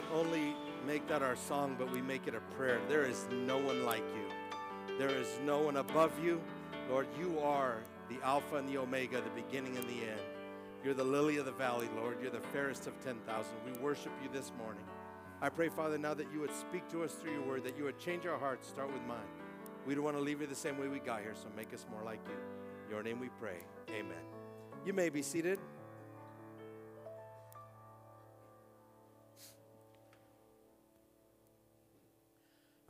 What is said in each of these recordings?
not only make that our song, but we make it a prayer. There is no one like you. There is no one above you. Lord, you are the Alpha and the Omega, the beginning and the end. You're the lily of the valley, Lord. You're the fairest of 10,000. We worship you this morning. I pray, Father, now that you would speak to us through your word, that you would change our hearts, start with mine. We don't want to leave you the same way we got here, so make us more like you. In your name we pray. Amen. You may be seated.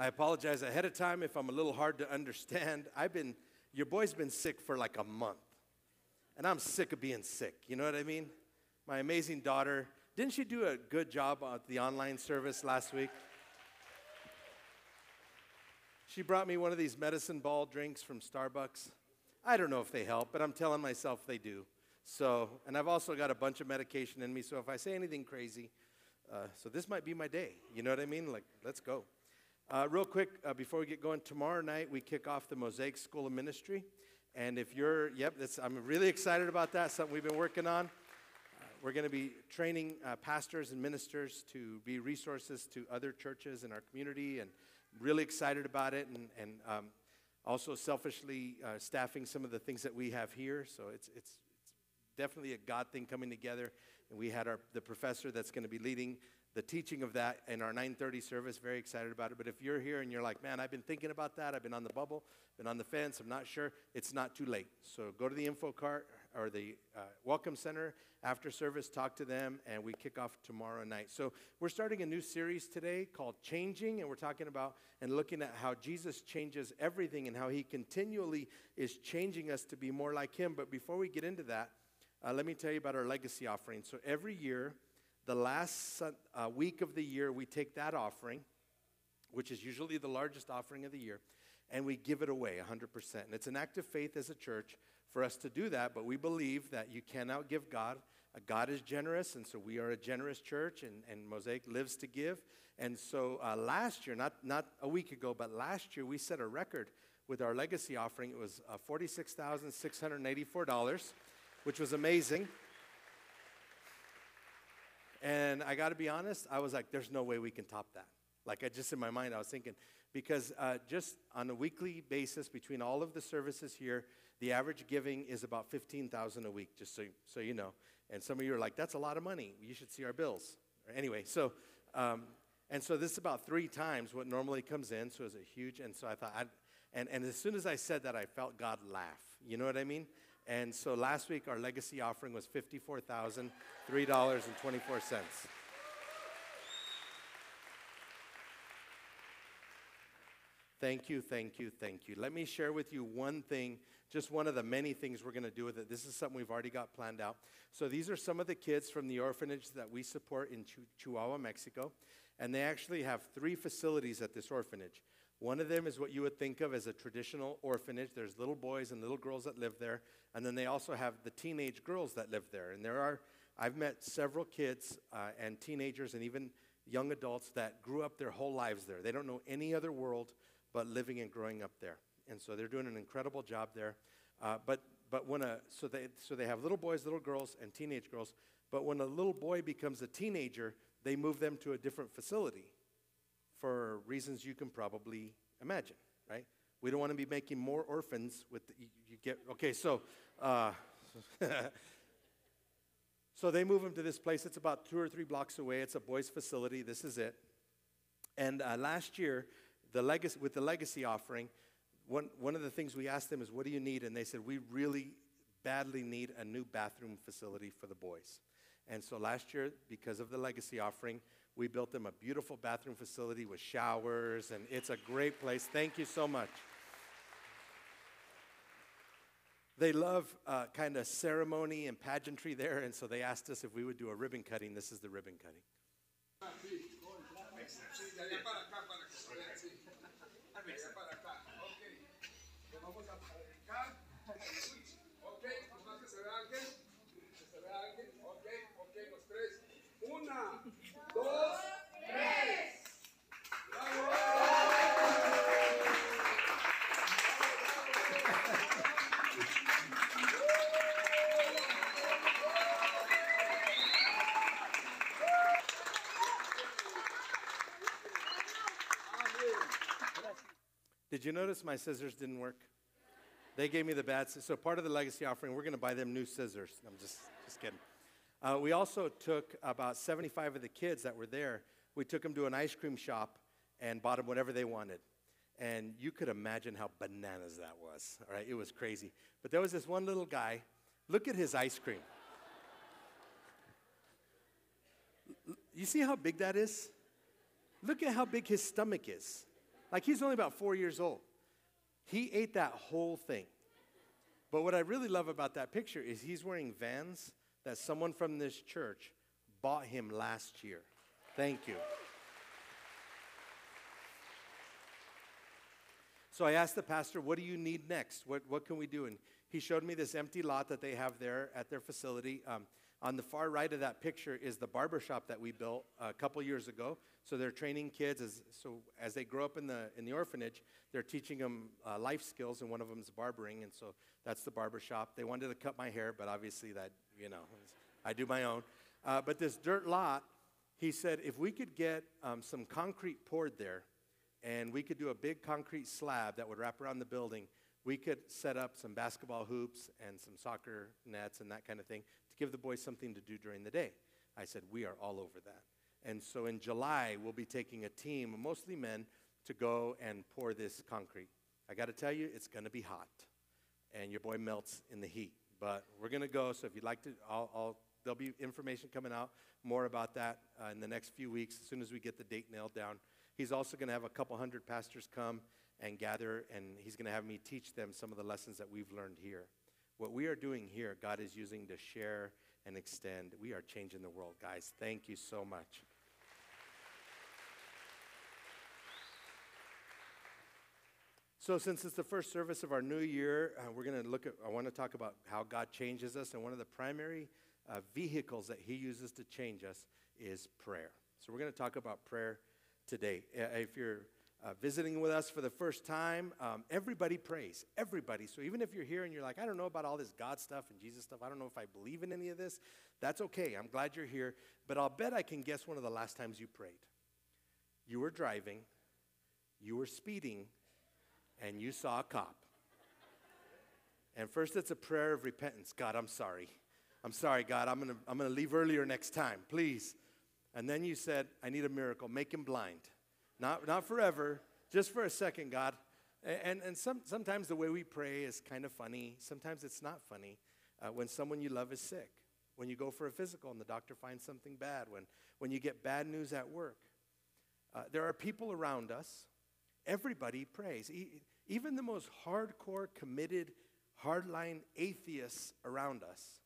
I apologize ahead of time if I'm a little hard to understand. I've been, your boy's been sick for like a month. And I'm sick of being sick. You know what I mean? My amazing daughter, didn't she do a good job at the online service last week? She brought me one of these medicine ball drinks from Starbucks. I don't know if they help, but I'm telling myself they do. So, and I've also got a bunch of medication in me, so if I say anything crazy, uh, so this might be my day. You know what I mean? Like, let's go. Uh, real quick, uh, before we get going, tomorrow night we kick off the Mosaic School of Ministry. And if you're, yep, I'm really excited about that, something we've been working on. Uh, we're going to be training uh, pastors and ministers to be resources to other churches in our community, and really excited about it. And, and um, also selfishly uh, staffing some of the things that we have here. So it's, it's, it's definitely a God thing coming together. And we had our, the professor that's going to be leading the teaching of that in our 9:30 service. Very excited about it. But if you're here and you're like, man, I've been thinking about that. I've been on the bubble, been on the fence. I'm not sure. It's not too late. So go to the info cart or the uh, welcome center after service. Talk to them, and we kick off tomorrow night. So we're starting a new series today called Changing, and we're talking about and looking at how Jesus changes everything and how He continually is changing us to be more like Him. But before we get into that, uh, let me tell you about our legacy offering. So every year the last uh, week of the year, we take that offering, which is usually the largest offering of the year, and we give it away 100%. And it's an act of faith as a church for us to do that, but we believe that you cannot give God. Uh, God is generous, and so we are a generous church, and, and Mosaic lives to give. And so uh, last year, not, not a week ago, but last year, we set a record with our legacy offering. It was uh, $46,684, which was amazing. And I got to be honest, I was like, there's no way we can top that. Like, I just in my mind, I was thinking, because uh, just on a weekly basis between all of the services here, the average giving is about 15000 a week, just so, so you know. And some of you are like, that's a lot of money. You should see our bills. Anyway, so, um, and so this is about three times what normally comes in, so it's a huge, and so I thought, I'd, and, and as soon as I said that, I felt God laugh. You know what I mean? And so last week, our legacy offering was $54,003.24. Thank you, thank you, thank you. Let me share with you one thing, just one of the many things we're going to do with it. This is something we've already got planned out. So, these are some of the kids from the orphanage that we support in Chihuahua, Mexico. And they actually have three facilities at this orphanage. One of them is what you would think of as a traditional orphanage. There's little boys and little girls that live there. And then they also have the teenage girls that live there. And there are, I've met several kids uh, and teenagers and even young adults that grew up their whole lives there. They don't know any other world but living and growing up there. And so they're doing an incredible job there. Uh, but but when a, so they, so they have little boys, little girls, and teenage girls. But when a little boy becomes a teenager, they move them to a different facility for reasons you can probably imagine, right? We don't want to be making more orphans with the, you, you, get okay. So, uh, so they move them to this place. It's about two or three blocks away. It's a boys' facility. This is it. And uh, last year, the legacy with the legacy offering, one one of the things we asked them is, "What do you need?" And they said, "We really badly need a new bathroom facility for the boys." And so last year, because of the legacy offering, we built them a beautiful bathroom facility with showers, and it's a great place. Thank you so much. They love uh, kind of ceremony and pageantry there, and so they asked us if we would do a ribbon cutting. This is the ribbon cutting. You notice my scissors didn't work? They gave me the bad. So part of the legacy offering, we're going to buy them new scissors. I'm just just kidding. Uh, we also took about 75 of the kids that were there. We took them to an ice cream shop and bought them whatever they wanted. And you could imagine how bananas that was. All right, it was crazy. But there was this one little guy. Look at his ice cream. You see how big that is? Look at how big his stomach is. Like he's only about four years old. He ate that whole thing. But what I really love about that picture is he's wearing vans that someone from this church bought him last year. Thank you. So I asked the pastor, What do you need next? What, what can we do? And he showed me this empty lot that they have there at their facility. Um, on the far right of that picture is the barber shop that we built a couple years ago. So they're training kids as so as they grow up in the in the orphanage, they're teaching them uh, life skills, and one of them is barbering, and so that's the barber shop. They wanted to cut my hair, but obviously that you know I do my own. Uh, but this dirt lot, he said, if we could get um, some concrete poured there, and we could do a big concrete slab that would wrap around the building, we could set up some basketball hoops and some soccer nets and that kind of thing give the boys something to do during the day. I said, we are all over that. And so in July, we'll be taking a team, mostly men, to go and pour this concrete. I got to tell you, it's going to be hot, and your boy melts in the heat. But we're going to go, so if you'd like to, I'll, I'll, there'll be information coming out more about that uh, in the next few weeks as soon as we get the date nailed down. He's also going to have a couple hundred pastors come and gather, and he's going to have me teach them some of the lessons that we've learned here. What we are doing here, God is using to share and extend. We are changing the world, guys. Thank you so much. So, since it's the first service of our new year, uh, we're going to look at, I want to talk about how God changes us. And one of the primary uh, vehicles that He uses to change us is prayer. So, we're going to talk about prayer today. Uh, if you're uh, visiting with us for the first time, um, everybody prays. Everybody. So, even if you're here and you're like, I don't know about all this God stuff and Jesus stuff, I don't know if I believe in any of this, that's okay. I'm glad you're here. But I'll bet I can guess one of the last times you prayed. You were driving, you were speeding and you saw a cop. And first, it's a prayer of repentance God, I'm sorry. I'm sorry, God, I'm gonna, I'm gonna leave earlier next time, please. And then you said, I need a miracle, make him blind. Not, not forever, just for a second, God. And, and some, sometimes the way we pray is kind of funny. Sometimes it's not funny. Uh, when someone you love is sick, when you go for a physical and the doctor finds something bad, when, when you get bad news at work. Uh, there are people around us. Everybody prays. Even the most hardcore, committed, hardline atheists around us,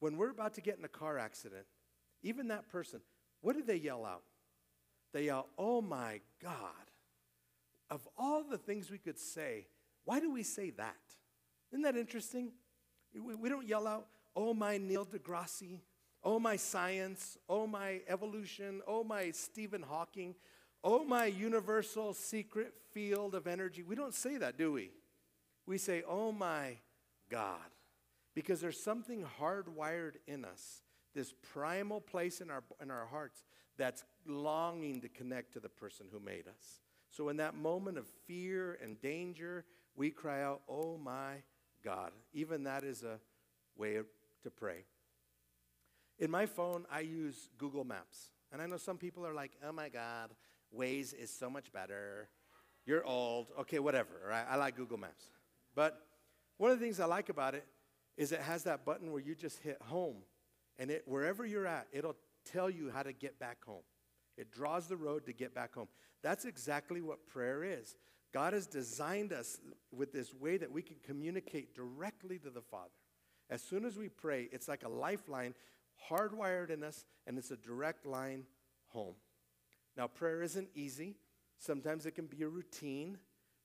when we're about to get in a car accident, even that person, what do they yell out? They yell, Oh my God. Of all the things we could say, why do we say that? Isn't that interesting? We, we don't yell out, Oh my Neil deGrasse, oh my science, oh my evolution, oh my Stephen Hawking. Oh, my universal secret field of energy. We don't say that, do we? We say, Oh, my God. Because there's something hardwired in us, this primal place in our, in our hearts that's longing to connect to the person who made us. So, in that moment of fear and danger, we cry out, Oh, my God. Even that is a way to pray. In my phone, I use Google Maps. And I know some people are like, oh my God, Waze is so much better. You're old. Okay, whatever. Right? I like Google Maps. But one of the things I like about it is it has that button where you just hit home. And it, wherever you're at, it'll tell you how to get back home. It draws the road to get back home. That's exactly what prayer is. God has designed us with this way that we can communicate directly to the Father. As soon as we pray, it's like a lifeline hardwired in us, and it's a direct line home. Now, prayer isn't easy. Sometimes it can be a routine,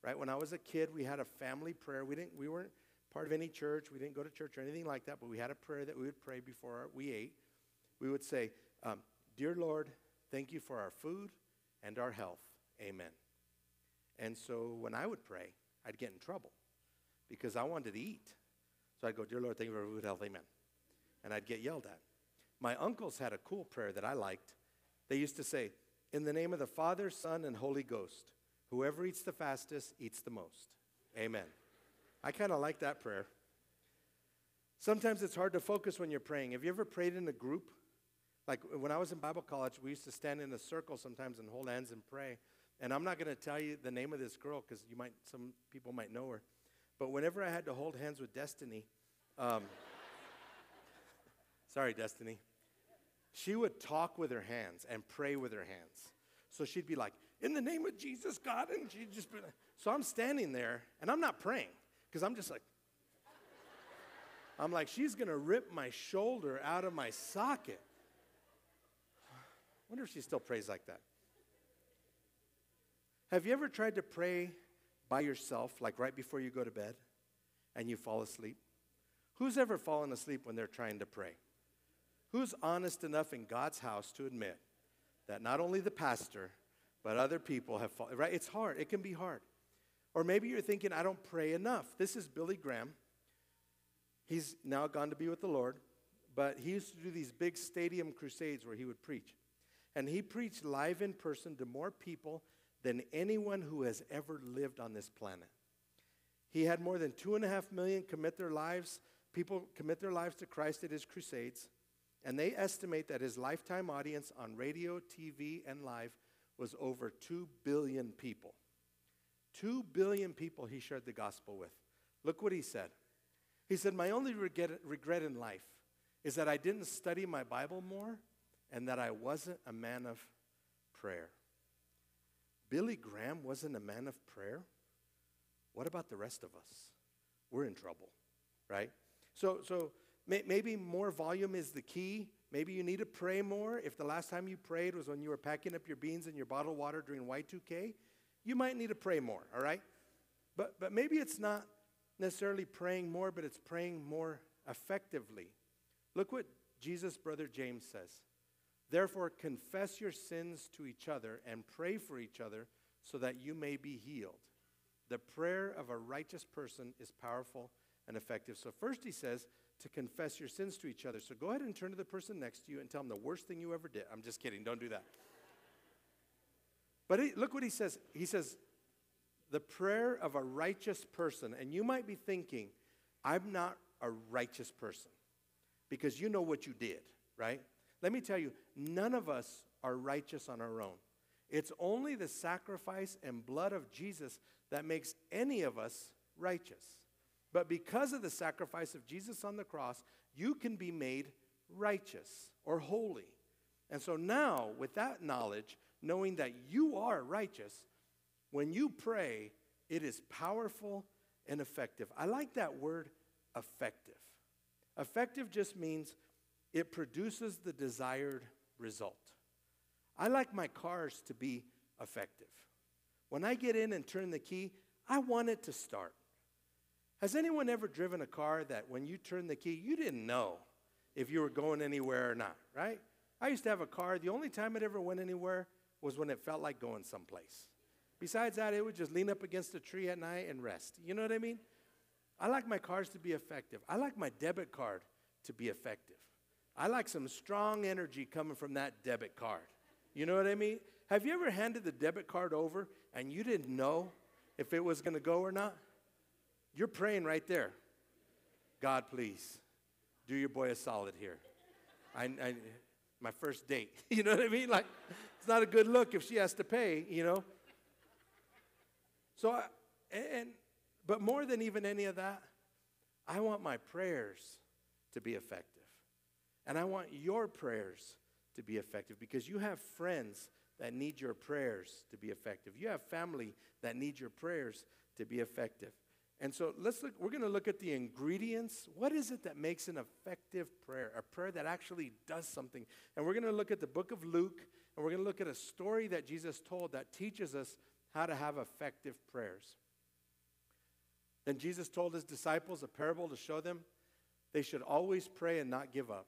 right? When I was a kid, we had a family prayer. We, didn't, we weren't part of any church. We didn't go to church or anything like that, but we had a prayer that we would pray before we ate. We would say, um, Dear Lord, thank you for our food and our health. Amen. And so when I would pray, I'd get in trouble because I wanted to eat. So I'd go, Dear Lord, thank you for food, and health, amen. And I'd get yelled at. My uncles had a cool prayer that I liked. They used to say, in the name of the Father, Son, and Holy Ghost, Whoever eats the fastest eats the most. Amen. I kind of like that prayer. Sometimes it's hard to focus when you're praying. Have you ever prayed in a group? Like when I was in Bible college, we used to stand in a circle sometimes and hold hands and pray. And I'm not going to tell you the name of this girl because you might, some people might know her. But whenever I had to hold hands with Destiny, um, sorry, Destiny, she would talk with her hands and pray with her hands. So she'd be like, "In the name of Jesus, God," and she'd just be. Like, so I'm standing there and I'm not praying because I'm just like, I'm like, she's gonna rip my shoulder out of my socket. Wonder if she still prays like that. Have you ever tried to pray by yourself, like right before you go to bed, and you fall asleep? Who's ever fallen asleep when they're trying to pray? Who's honest enough in God's house to admit that not only the pastor, but other people have fallen, right? It's hard. It can be hard. Or maybe you're thinking, I don't pray enough. This is Billy Graham. He's now gone to be with the Lord, but he used to do these big stadium crusades where he would preach. And he preached live in person to more people than anyone who has ever lived on this planet. He had more than two and a half million commit their lives, people commit their lives to Christ at his crusades. And they estimate that his lifetime audience on radio, TV, and live was over 2 billion people. 2 billion people he shared the gospel with. Look what he said. He said, My only regret, regret in life is that I didn't study my Bible more and that I wasn't a man of prayer. Billy Graham wasn't a man of prayer. What about the rest of us? We're in trouble, right? So, so may, maybe more volume is the key. Maybe you need to pray more. If the last time you prayed was when you were packing up your beans and your bottled water during Y2K, you might need to pray more, all right? But, but maybe it's not necessarily praying more, but it's praying more effectively. Look what Jesus' brother James says. Therefore, confess your sins to each other and pray for each other so that you may be healed. The prayer of a righteous person is powerful and effective. So, first he says to confess your sins to each other. So, go ahead and turn to the person next to you and tell them the worst thing you ever did. I'm just kidding, don't do that. But he, look what he says. He says, the prayer of a righteous person. And you might be thinking, I'm not a righteous person because you know what you did, right? Let me tell you, none of us are righteous on our own. It's only the sacrifice and blood of Jesus that makes any of us righteous. But because of the sacrifice of Jesus on the cross, you can be made righteous or holy. And so now, with that knowledge, knowing that you are righteous, when you pray, it is powerful and effective. I like that word effective. Effective just means it produces the desired result. I like my cars to be effective. When I get in and turn the key, I want it to start. Has anyone ever driven a car that when you turn the key, you didn't know if you were going anywhere or not, right? I used to have a car, the only time it ever went anywhere was when it felt like going someplace. Besides that, it would just lean up against a tree at night and rest. You know what I mean? I like my cars to be effective. I like my debit card to be effective. I like some strong energy coming from that debit card. You know what I mean? Have you ever handed the debit card over and you didn't know if it was going to go or not? You're praying right there. God, please, do your boy a solid here. I, I, my first date. You know what I mean? Like, it's not a good look if she has to pay, you know? So, I, and, but more than even any of that, I want my prayers to be effective. And I want your prayers to be effective because you have friends that need your prayers to be effective. You have family that need your prayers to be effective. And so let's look, we're going to look at the ingredients. What is it that makes an effective prayer? A prayer that actually does something. And we're going to look at the book of Luke, and we're going to look at a story that Jesus told that teaches us how to have effective prayers. Then Jesus told his disciples a parable to show them they should always pray and not give up.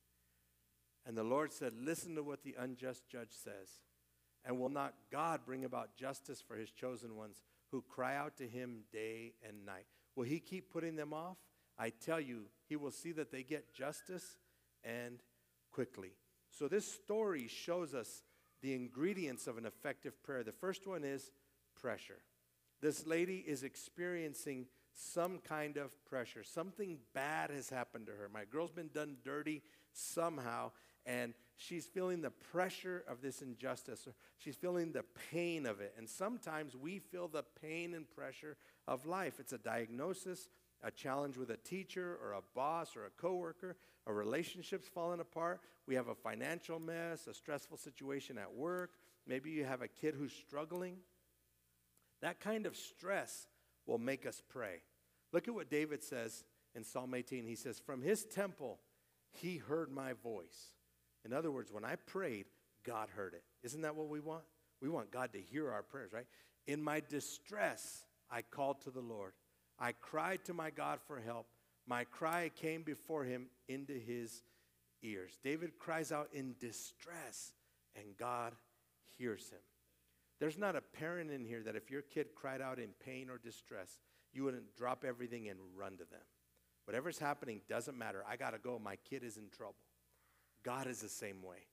And the Lord said, Listen to what the unjust judge says. And will not God bring about justice for his chosen ones who cry out to him day and night? Will he keep putting them off? I tell you, he will see that they get justice and quickly. So, this story shows us the ingredients of an effective prayer. The first one is pressure. This lady is experiencing some kind of pressure. Something bad has happened to her. My girl's been done dirty somehow, and she's feeling the pressure of this injustice. She's feeling the pain of it. And sometimes we feel the pain and pressure of life. It's a diagnosis, a challenge with a teacher or a boss or a coworker, a relationship's falling apart. We have a financial mess, a stressful situation at work. Maybe you have a kid who's struggling. That kind of stress will make us pray. Look at what David says in Psalm 18. He says, From his temple, he heard my voice. In other words, when I prayed, God heard it. Isn't that what we want? We want God to hear our prayers, right? In my distress, I called to the Lord. I cried to my God for help. My cry came before him into his ears. David cries out in distress, and God hears him. There's not a parent in here that if your kid cried out in pain or distress, you wouldn't drop everything and run to them. Whatever's happening doesn't matter. I got to go. My kid is in trouble. God is the same way.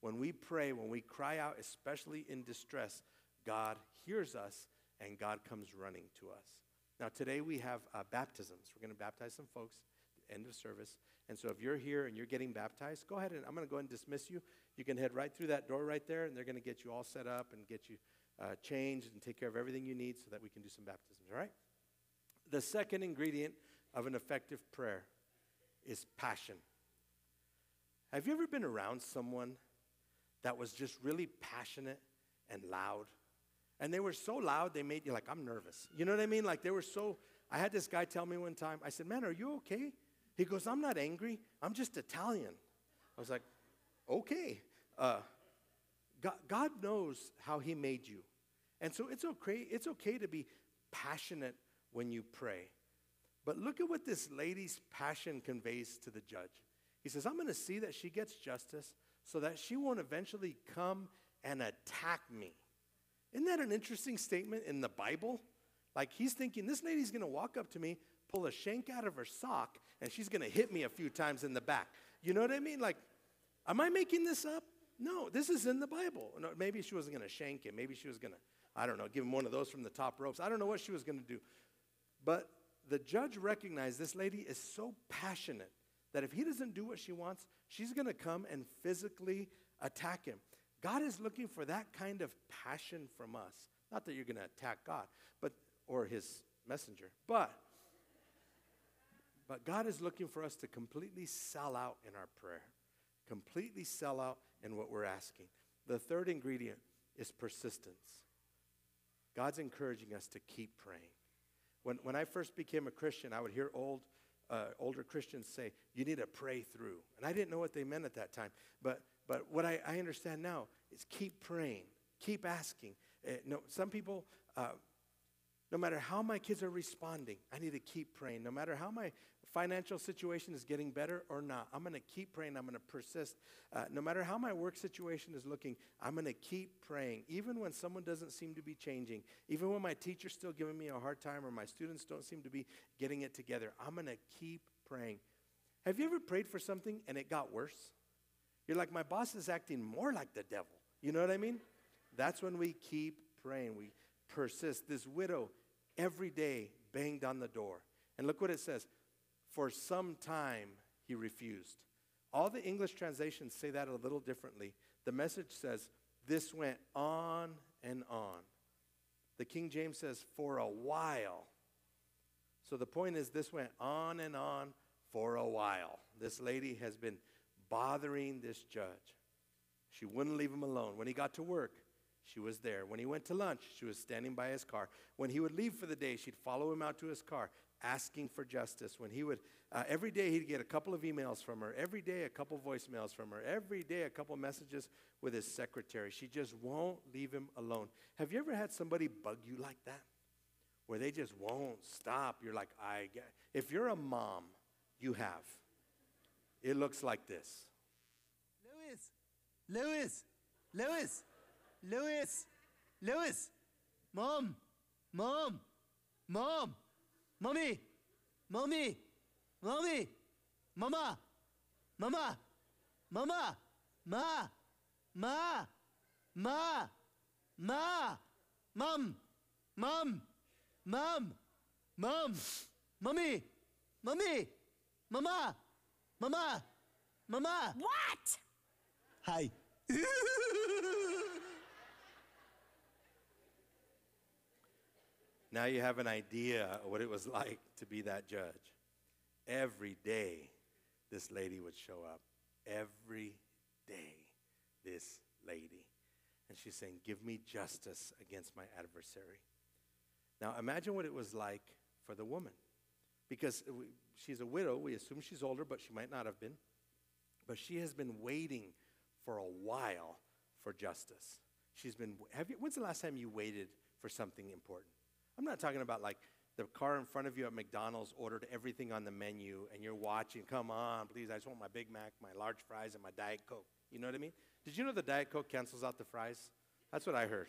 When we pray, when we cry out, especially in distress, God hears us and God comes running to us. Now, today we have uh, baptisms. We're going to baptize some folks end of service. And so if you're here and you're getting baptized, go ahead and I'm going to go ahead and dismiss you. You can head right through that door right there, and they're going to get you all set up and get you uh, changed and take care of everything you need so that we can do some baptisms, all right? The second ingredient of an effective prayer is passion. Have you ever been around someone that was just really passionate and loud? And they were so loud, they made you like, I'm nervous. You know what I mean? Like they were so. I had this guy tell me one time, I said, Man, are you okay? He goes, I'm not angry. I'm just Italian. I was like, Okay. Uh, God, God knows how He made you. And so it's okay, it's okay to be passionate when you pray. But look at what this lady's passion conveys to the judge. He says, I'm going to see that she gets justice so that she won't eventually come and attack me. Isn't that an interesting statement in the Bible? Like he's thinking, this lady's going to walk up to me, pull a shank out of her sock, and she's going to hit me a few times in the back. You know what I mean? Like, am I making this up? No, this is in the Bible. No, maybe she wasn't going to shank him. Maybe she was going to, I don't know, give him one of those from the top ropes. I don't know what she was going to do. But the judge recognized this lady is so passionate that if he doesn't do what she wants, she's going to come and physically attack him. God is looking for that kind of passion from us. Not that you're going to attack God, but or his messenger. But but God is looking for us to completely sell out in our prayer, completely sell out in what we're asking. The third ingredient is persistence. God's encouraging us to keep praying. When, when I first became a Christian, I would hear old, uh, older Christians say, You need to pray through. And I didn't know what they meant at that time. But, but what I, I understand now is keep praying, keep asking. Uh, no, some people, uh, no matter how my kids are responding, I need to keep praying. No matter how my financial situation is getting better or not, I'm going to keep praying. I'm going to persist. Uh, no matter how my work situation is looking, I'm going to keep praying. Even when someone doesn't seem to be changing, even when my teacher's still giving me a hard time or my students don't seem to be getting it together, I'm going to keep praying. Have you ever prayed for something and it got worse? You're like, my boss is acting more like the devil. You know what I mean? That's when we keep praying. We persist. This widow every day banged on the door. And look what it says For some time he refused. All the English translations say that a little differently. The message says, This went on and on. The King James says, For a while. So the point is, this went on and on for a while. This lady has been bothering this judge. She wouldn't leave him alone. When he got to work, she was there. When he went to lunch, she was standing by his car. When he would leave for the day, she'd follow him out to his car, asking for justice. When he would, uh, every day he'd get a couple of emails from her, every day a couple voicemails from her, every day a couple messages with his secretary. She just won't leave him alone. Have you ever had somebody bug you like that? where they just won't stop. You're like, I get. If you're a mom, you have. It looks like this. Lewis, Lewis, Lewis, Lewis, Lewis, mom, mom, mom, mommy, mommy, mommy, mama, mama, mama, ma, ma, ma, ma, mom, mom, mom, mom, mommy, mommy, mama, mama, mama. What? Hi. Now you have an idea of what it was like to be that judge. Every day, this lady would show up. Every day, this lady. And she's saying, Give me justice against my adversary. Now imagine what it was like for the woman. Because she's a widow, we assume she's older, but she might not have been. But she has been waiting for a while for justice. She's been, have you, when's the last time you waited for something important? I'm not talking about like the car in front of you at McDonald's ordered everything on the menu and you're watching, come on, please, I just want my Big Mac, my large fries, and my Diet Coke. You know what I mean? Did you know the Diet Coke cancels out the fries? That's what I heard.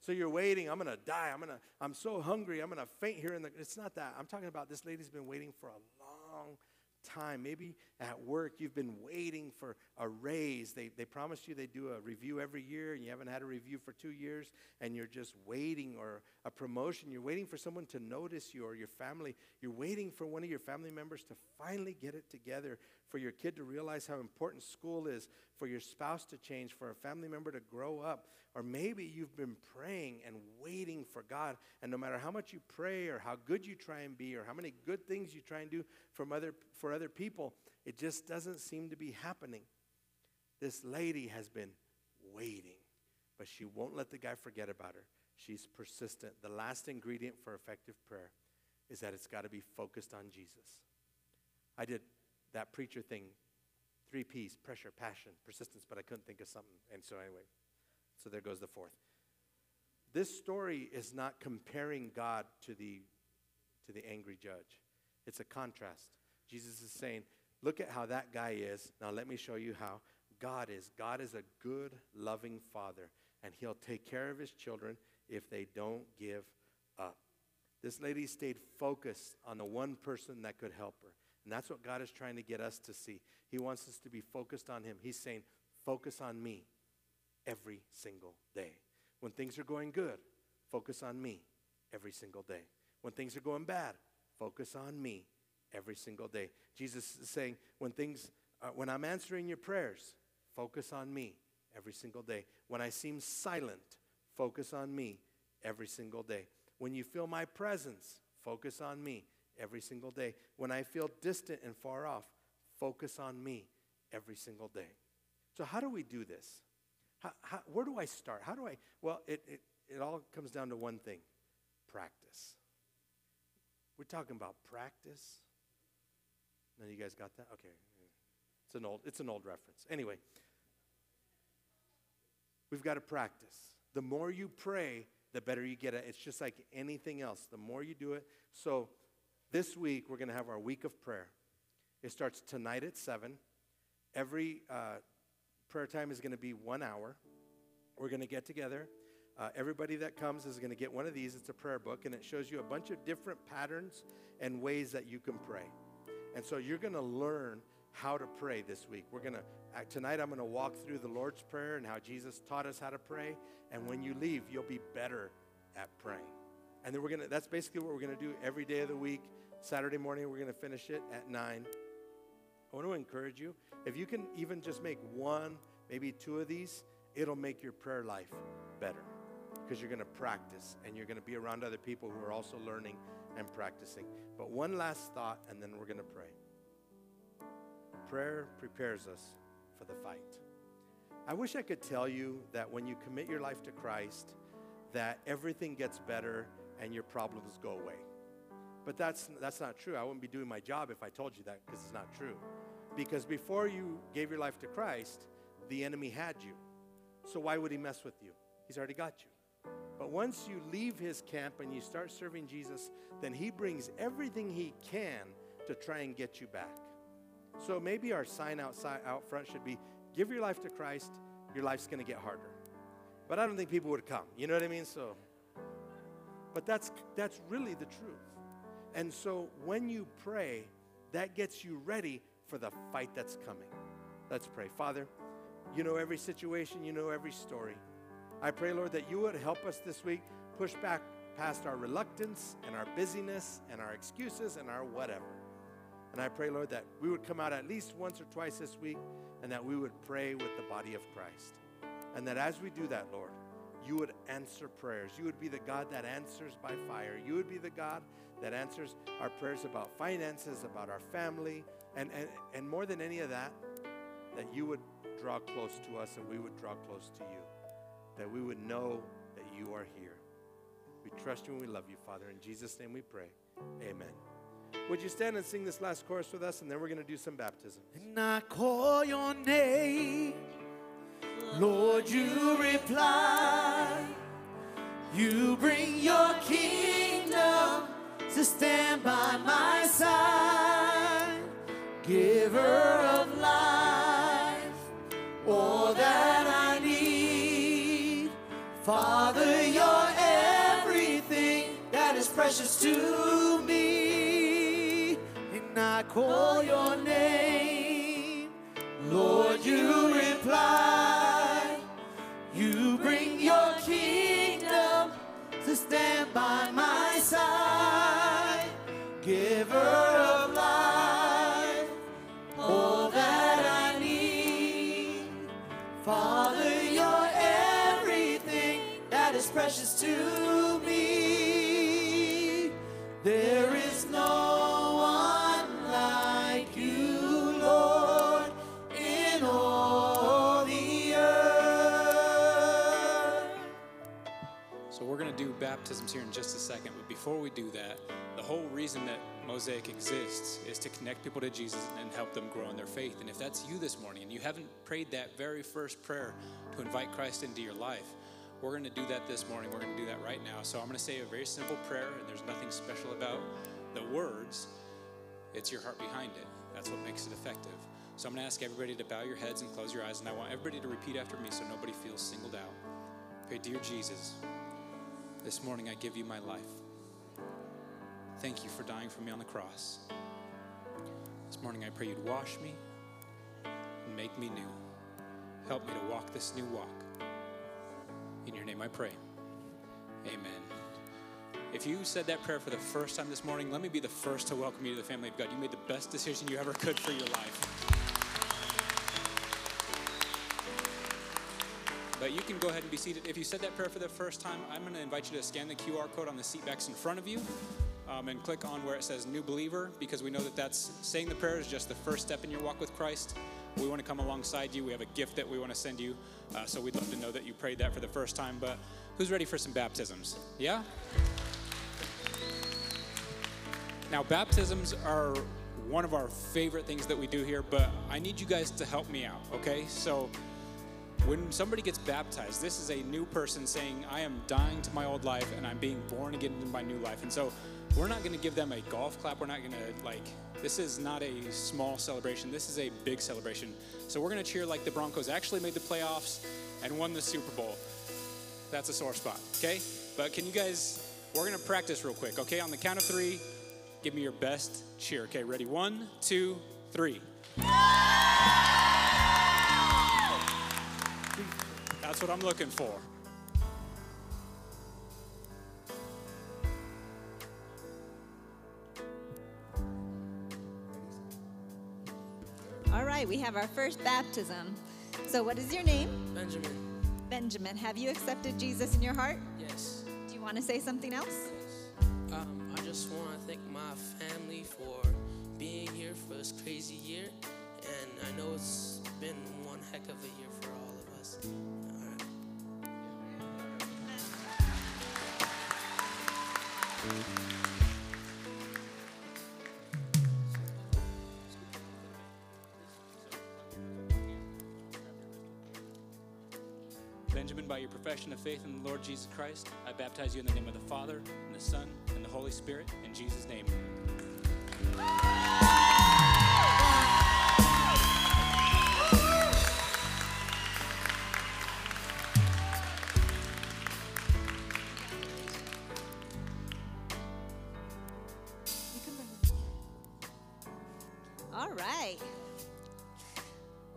So you're waiting, I'm gonna die, I'm gonna, I'm so hungry, I'm gonna faint here in the, it's not that. I'm talking about this lady's been waiting for a long time. Maybe at work you've been waiting for a raise. They, they promised you they do a review every year and you haven't had a review for two years and you're just waiting or a promotion. You're waiting for someone to notice you or your family. You're waiting for one of your family members to finally get it together, for your kid to realize how important school is, for your spouse to change, for a family member to grow up. Or maybe you've been praying and waiting for God, and no matter how much you pray or how good you try and be or how many good things you try and do from other, for other people, it just doesn't seem to be happening. This lady has been waiting, but she won't let the guy forget about her. She's persistent. The last ingredient for effective prayer is that it's got to be focused on Jesus. I did that preacher thing, three P's pressure, passion, persistence, but I couldn't think of something. And so, anyway, so there goes the fourth. This story is not comparing God to the, to the angry judge, it's a contrast. Jesus is saying, Look at how that guy is. Now, let me show you how God is. God is a good, loving father, and he'll take care of his children if they don't give up. This lady stayed focused on the one person that could help her. And that's what God is trying to get us to see. He wants us to be focused on Him. He's saying, focus on me every single day. When things are going good, focus on me every single day. When things are going bad, focus on me every single day. Jesus is saying, when things, uh, when I'm answering your prayers, focus on me every single day. When I seem silent, focus on me every single day. When you feel my presence, focus on me every single day. When I feel distant and far off, focus on me every single day. So, how do we do this? How, how, where do I start? How do I? Well, it, it, it all comes down to one thing practice. We're talking about practice. No, you guys got that? Okay. It's an old, it's an old reference. Anyway, we've got to practice. The more you pray, the better you get it. It's just like anything else. The more you do it. So this week, we're going to have our week of prayer. It starts tonight at 7. Every uh, prayer time is going to be one hour. We're going to get together. Uh, everybody that comes is going to get one of these. It's a prayer book, and it shows you a bunch of different patterns and ways that you can pray. And so you're going to learn how to pray this week. We're going to, uh, tonight, I'm going to walk through the Lord's Prayer and how Jesus taught us how to pray. And when you leave, you'll be better at praying. And then we're going to, that's basically what we're going to do every day of the week. Saturday morning, we're going to finish it at 9. I want to encourage you. If you can even just make one, maybe two of these, it'll make your prayer life better because you're going to practice and you're going to be around other people who are also learning and practicing. But one last thought, and then we're going to pray. Prayer prepares us for the fight. I wish I could tell you that when you commit your life to Christ, that everything gets better and your problems go away. But that's, that's not true. I wouldn't be doing my job if I told you that because it's not true. Because before you gave your life to Christ, the enemy had you. So why would he mess with you? He's already got you. But once you leave his camp and you start serving Jesus, then he brings everything he can to try and get you back. So maybe our sign outside out front should be give your life to Christ, your life's going to get harder. But I don't think people would come. You know what I mean? So but that's that's really the truth. And so when you pray, that gets you ready for the fight that's coming. Let's pray. Father, you know every situation, you know every story. I pray, Lord, that you would help us this week push back past our reluctance and our busyness and our excuses and our whatever. And I pray, Lord, that we would come out at least once or twice this week and that we would pray with the body of Christ. And that as we do that, Lord, you would answer prayers. You would be the God that answers by fire. You would be the God that answers our prayers about finances, about our family, and, and, and more than any of that, that you would draw close to us and we would draw close to you. That we would know that you are here. We trust you and we love you, Father. In Jesus' name we pray. Amen. Would you stand and sing this last chorus with us, and then we're going to do some baptism. And I call your name, Lord, you reply. You bring your kingdom to stand by my side, giver of life, all that I need. Father, you're everything that is precious to me, and I call your name. There is no one like you, Lord. So we're going to do baptisms here in just a second, but before we do that, the whole reason that Mosaic exists is to connect people to Jesus and help them grow in their faith. And if that's you this morning and you haven't prayed that very first prayer to invite Christ into your life, we're going to do that this morning. We're going to do that right now. So I'm going to say a very simple prayer, and there's nothing special about the words. It's your heart behind it. That's what makes it effective. So I'm going to ask everybody to bow your heads and close your eyes, and I want everybody to repeat after me so nobody feels singled out. Pray, dear Jesus, this morning I give you my life. Thank you for dying for me on the cross. This morning I pray you'd wash me and make me new. Help me to walk this new walk. In your name I pray. Amen. If you said that prayer for the first time this morning, let me be the first to welcome you to the family of God. You made the best decision you ever could for your life. But you can go ahead and be seated. If you said that prayer for the first time, I'm going to invite you to scan the QR code on the seat backs in front of you um, and click on where it says New Believer because we know that that's saying the prayer is just the first step in your walk with Christ. We want to come alongside you. We have a gift that we want to send you. Uh, so we'd love to know that you prayed that for the first time. But who's ready for some baptisms? Yeah? Now, baptisms are one of our favorite things that we do here, but I need you guys to help me out, okay? So, when somebody gets baptized, this is a new person saying, I am dying to my old life and I'm being born again into my new life. And so, we're not gonna give them a golf clap. We're not gonna, like, this is not a small celebration. This is a big celebration. So, we're gonna cheer like the Broncos actually made the playoffs and won the Super Bowl. That's a sore spot, okay? But can you guys, we're gonna practice real quick, okay? On the count of three, give me your best cheer. Okay, ready? One, two, three. That's what I'm looking for. We have our first baptism. So, what is your name? Benjamin. Benjamin. Have you accepted Jesus in your heart? Yes. Do you want to say something else? Um, I just want to thank my family for being here for this crazy year, and I know it's been one heck of a year for all of us. All right. By your profession of faith in the Lord Jesus Christ, I baptize you in the name of the Father, and the Son, and the Holy Spirit, in Jesus' name. All right.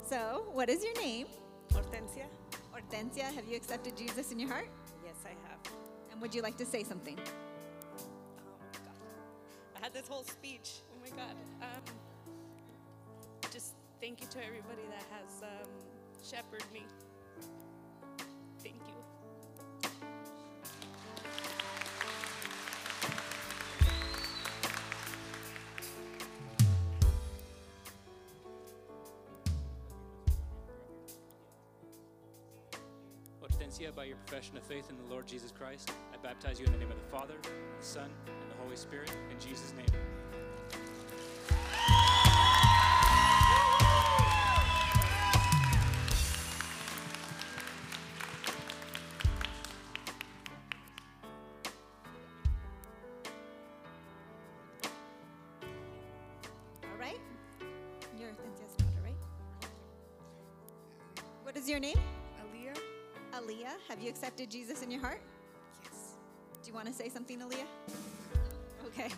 So, what is your name? Hortensia, have you accepted Jesus in your heart? Yes, I have. And would you like to say something? Oh my God. I had this whole speech. Oh my God. Um, just thank you to everybody that has um, shepherded me. Thank you. By your profession of faith in the Lord Jesus Christ, I baptize you in the name of the Father, the Son, and the Holy Spirit, in Jesus' name. All right. You're Hortensia's daughter, right? What is your name? Aaliyah? Have you accepted Jesus in your heart? Yes. Do you want to say something, Aaliyah? Okay.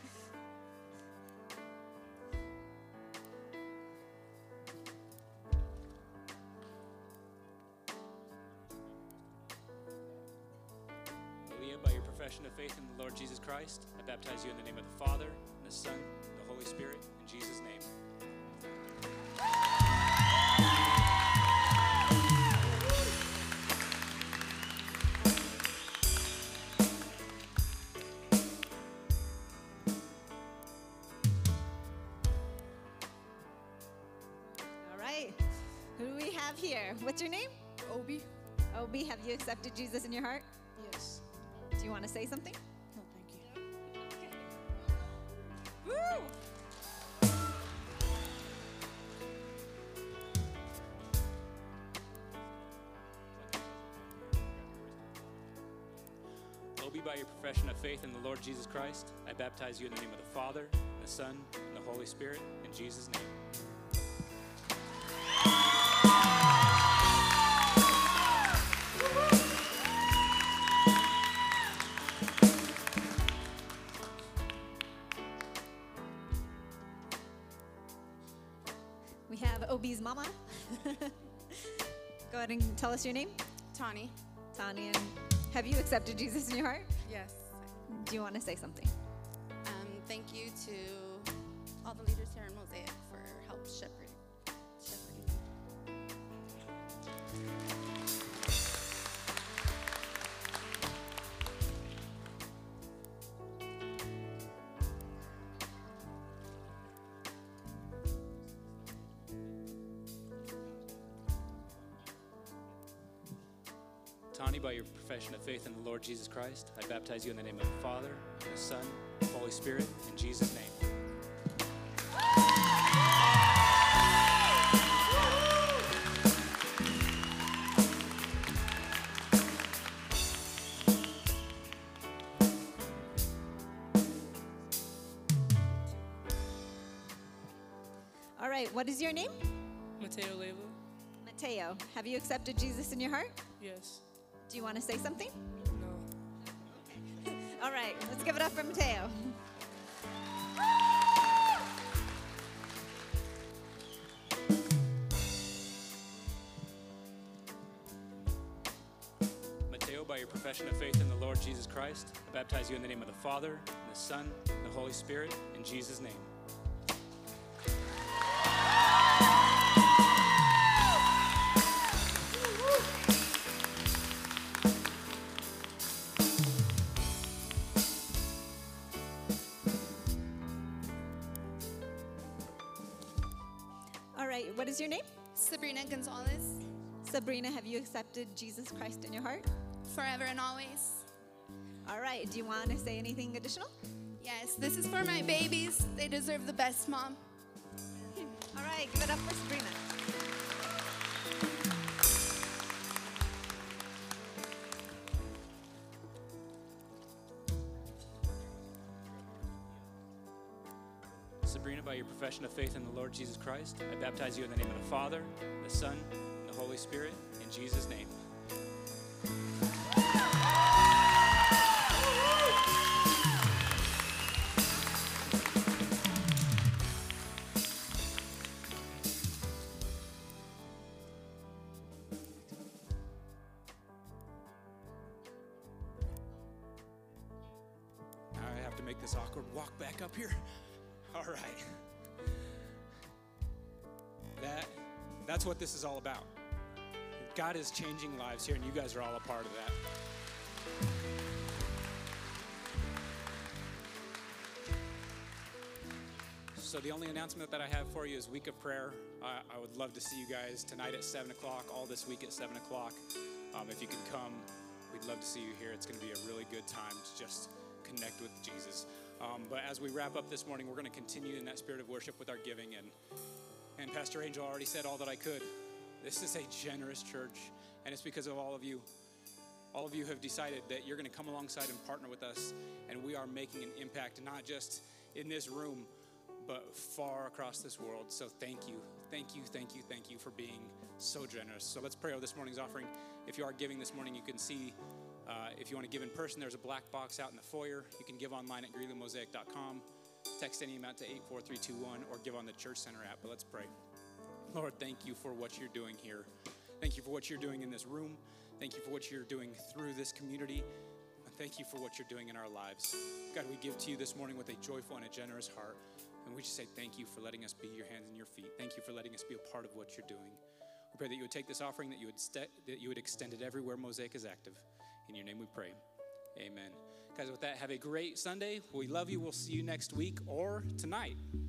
You accepted Jesus in your heart? Yes. Do you want to say something? No, thank you. Okay. Woo! Obi, by your profession of faith in the Lord Jesus Christ, I baptize you in the name of the Father, the Son, and the Holy Spirit, in Jesus' name. Tell us your name. Tawny. Tanya, and have you accepted Jesus in your heart? Yes. Do you want to say something? Um, thank you to by profession of faith in the Lord Jesus Christ, I baptize you in the name of the Father, and the Son, and the Holy Spirit, in Jesus' name. All right, what is your name? Mateo Leva? Mateo. Have you accepted Jesus in your heart? Yes. Do you want to say something? No. All right, let's give it up for Mateo. Mateo, by your profession of faith in the Lord Jesus Christ, I baptize you in the name of the Father, and the Son, and the Holy Spirit, in Jesus' name. Your name? Sabrina Gonzalez, Sabrina, have you accepted Jesus Christ in your heart? forever and always. All right, do you want to say anything additional? Yes, this is for my babies. They deserve the best, Mom. All right, give it up for Sabrina. Profession of faith in the Lord Jesus Christ, I baptize you in the name of the Father, the Son, and the Holy Spirit, in Jesus' name. That's what this is all about. God is changing lives here and you guys are all a part of that. So the only announcement that I have for you is week of prayer. I, would love to see you guys tonight at seven o'clock, all this week at seven o'clock. Um, if you can come, we'd love to see you here. It's going to be a really good time to just connect with Jesus. Um, but as we wrap up this morning, we're going to continue in that spirit of worship with our giving. And and Pastor Angel already said all that I could. This is a generous church, and it's because of all of you. All of you have decided that you're going to come alongside and partner with us, and we are making an impact, not just in this room, but far across this world. So thank you, thank you, thank you, thank you for being so generous. So let's pray over this morning's offering. If you are giving this morning, you can see uh, if you want to give in person, there's a black box out in the foyer. You can give online at greeleyMosaic.com. Text any amount to 84321 or give on the Church Center app. But let's pray. Lord, thank you for what you're doing here. Thank you for what you're doing in this room. Thank you for what you're doing through this community. And thank you for what you're doing in our lives. God, we give to you this morning with a joyful and a generous heart. And we just say thank you for letting us be your hands and your feet. Thank you for letting us be a part of what you're doing. We pray that you would take this offering, that you would, st- that you would extend it everywhere Mosaic is active. In your name we pray. Amen. Guys, with that, have a great Sunday. We love you. We'll see you next week or tonight.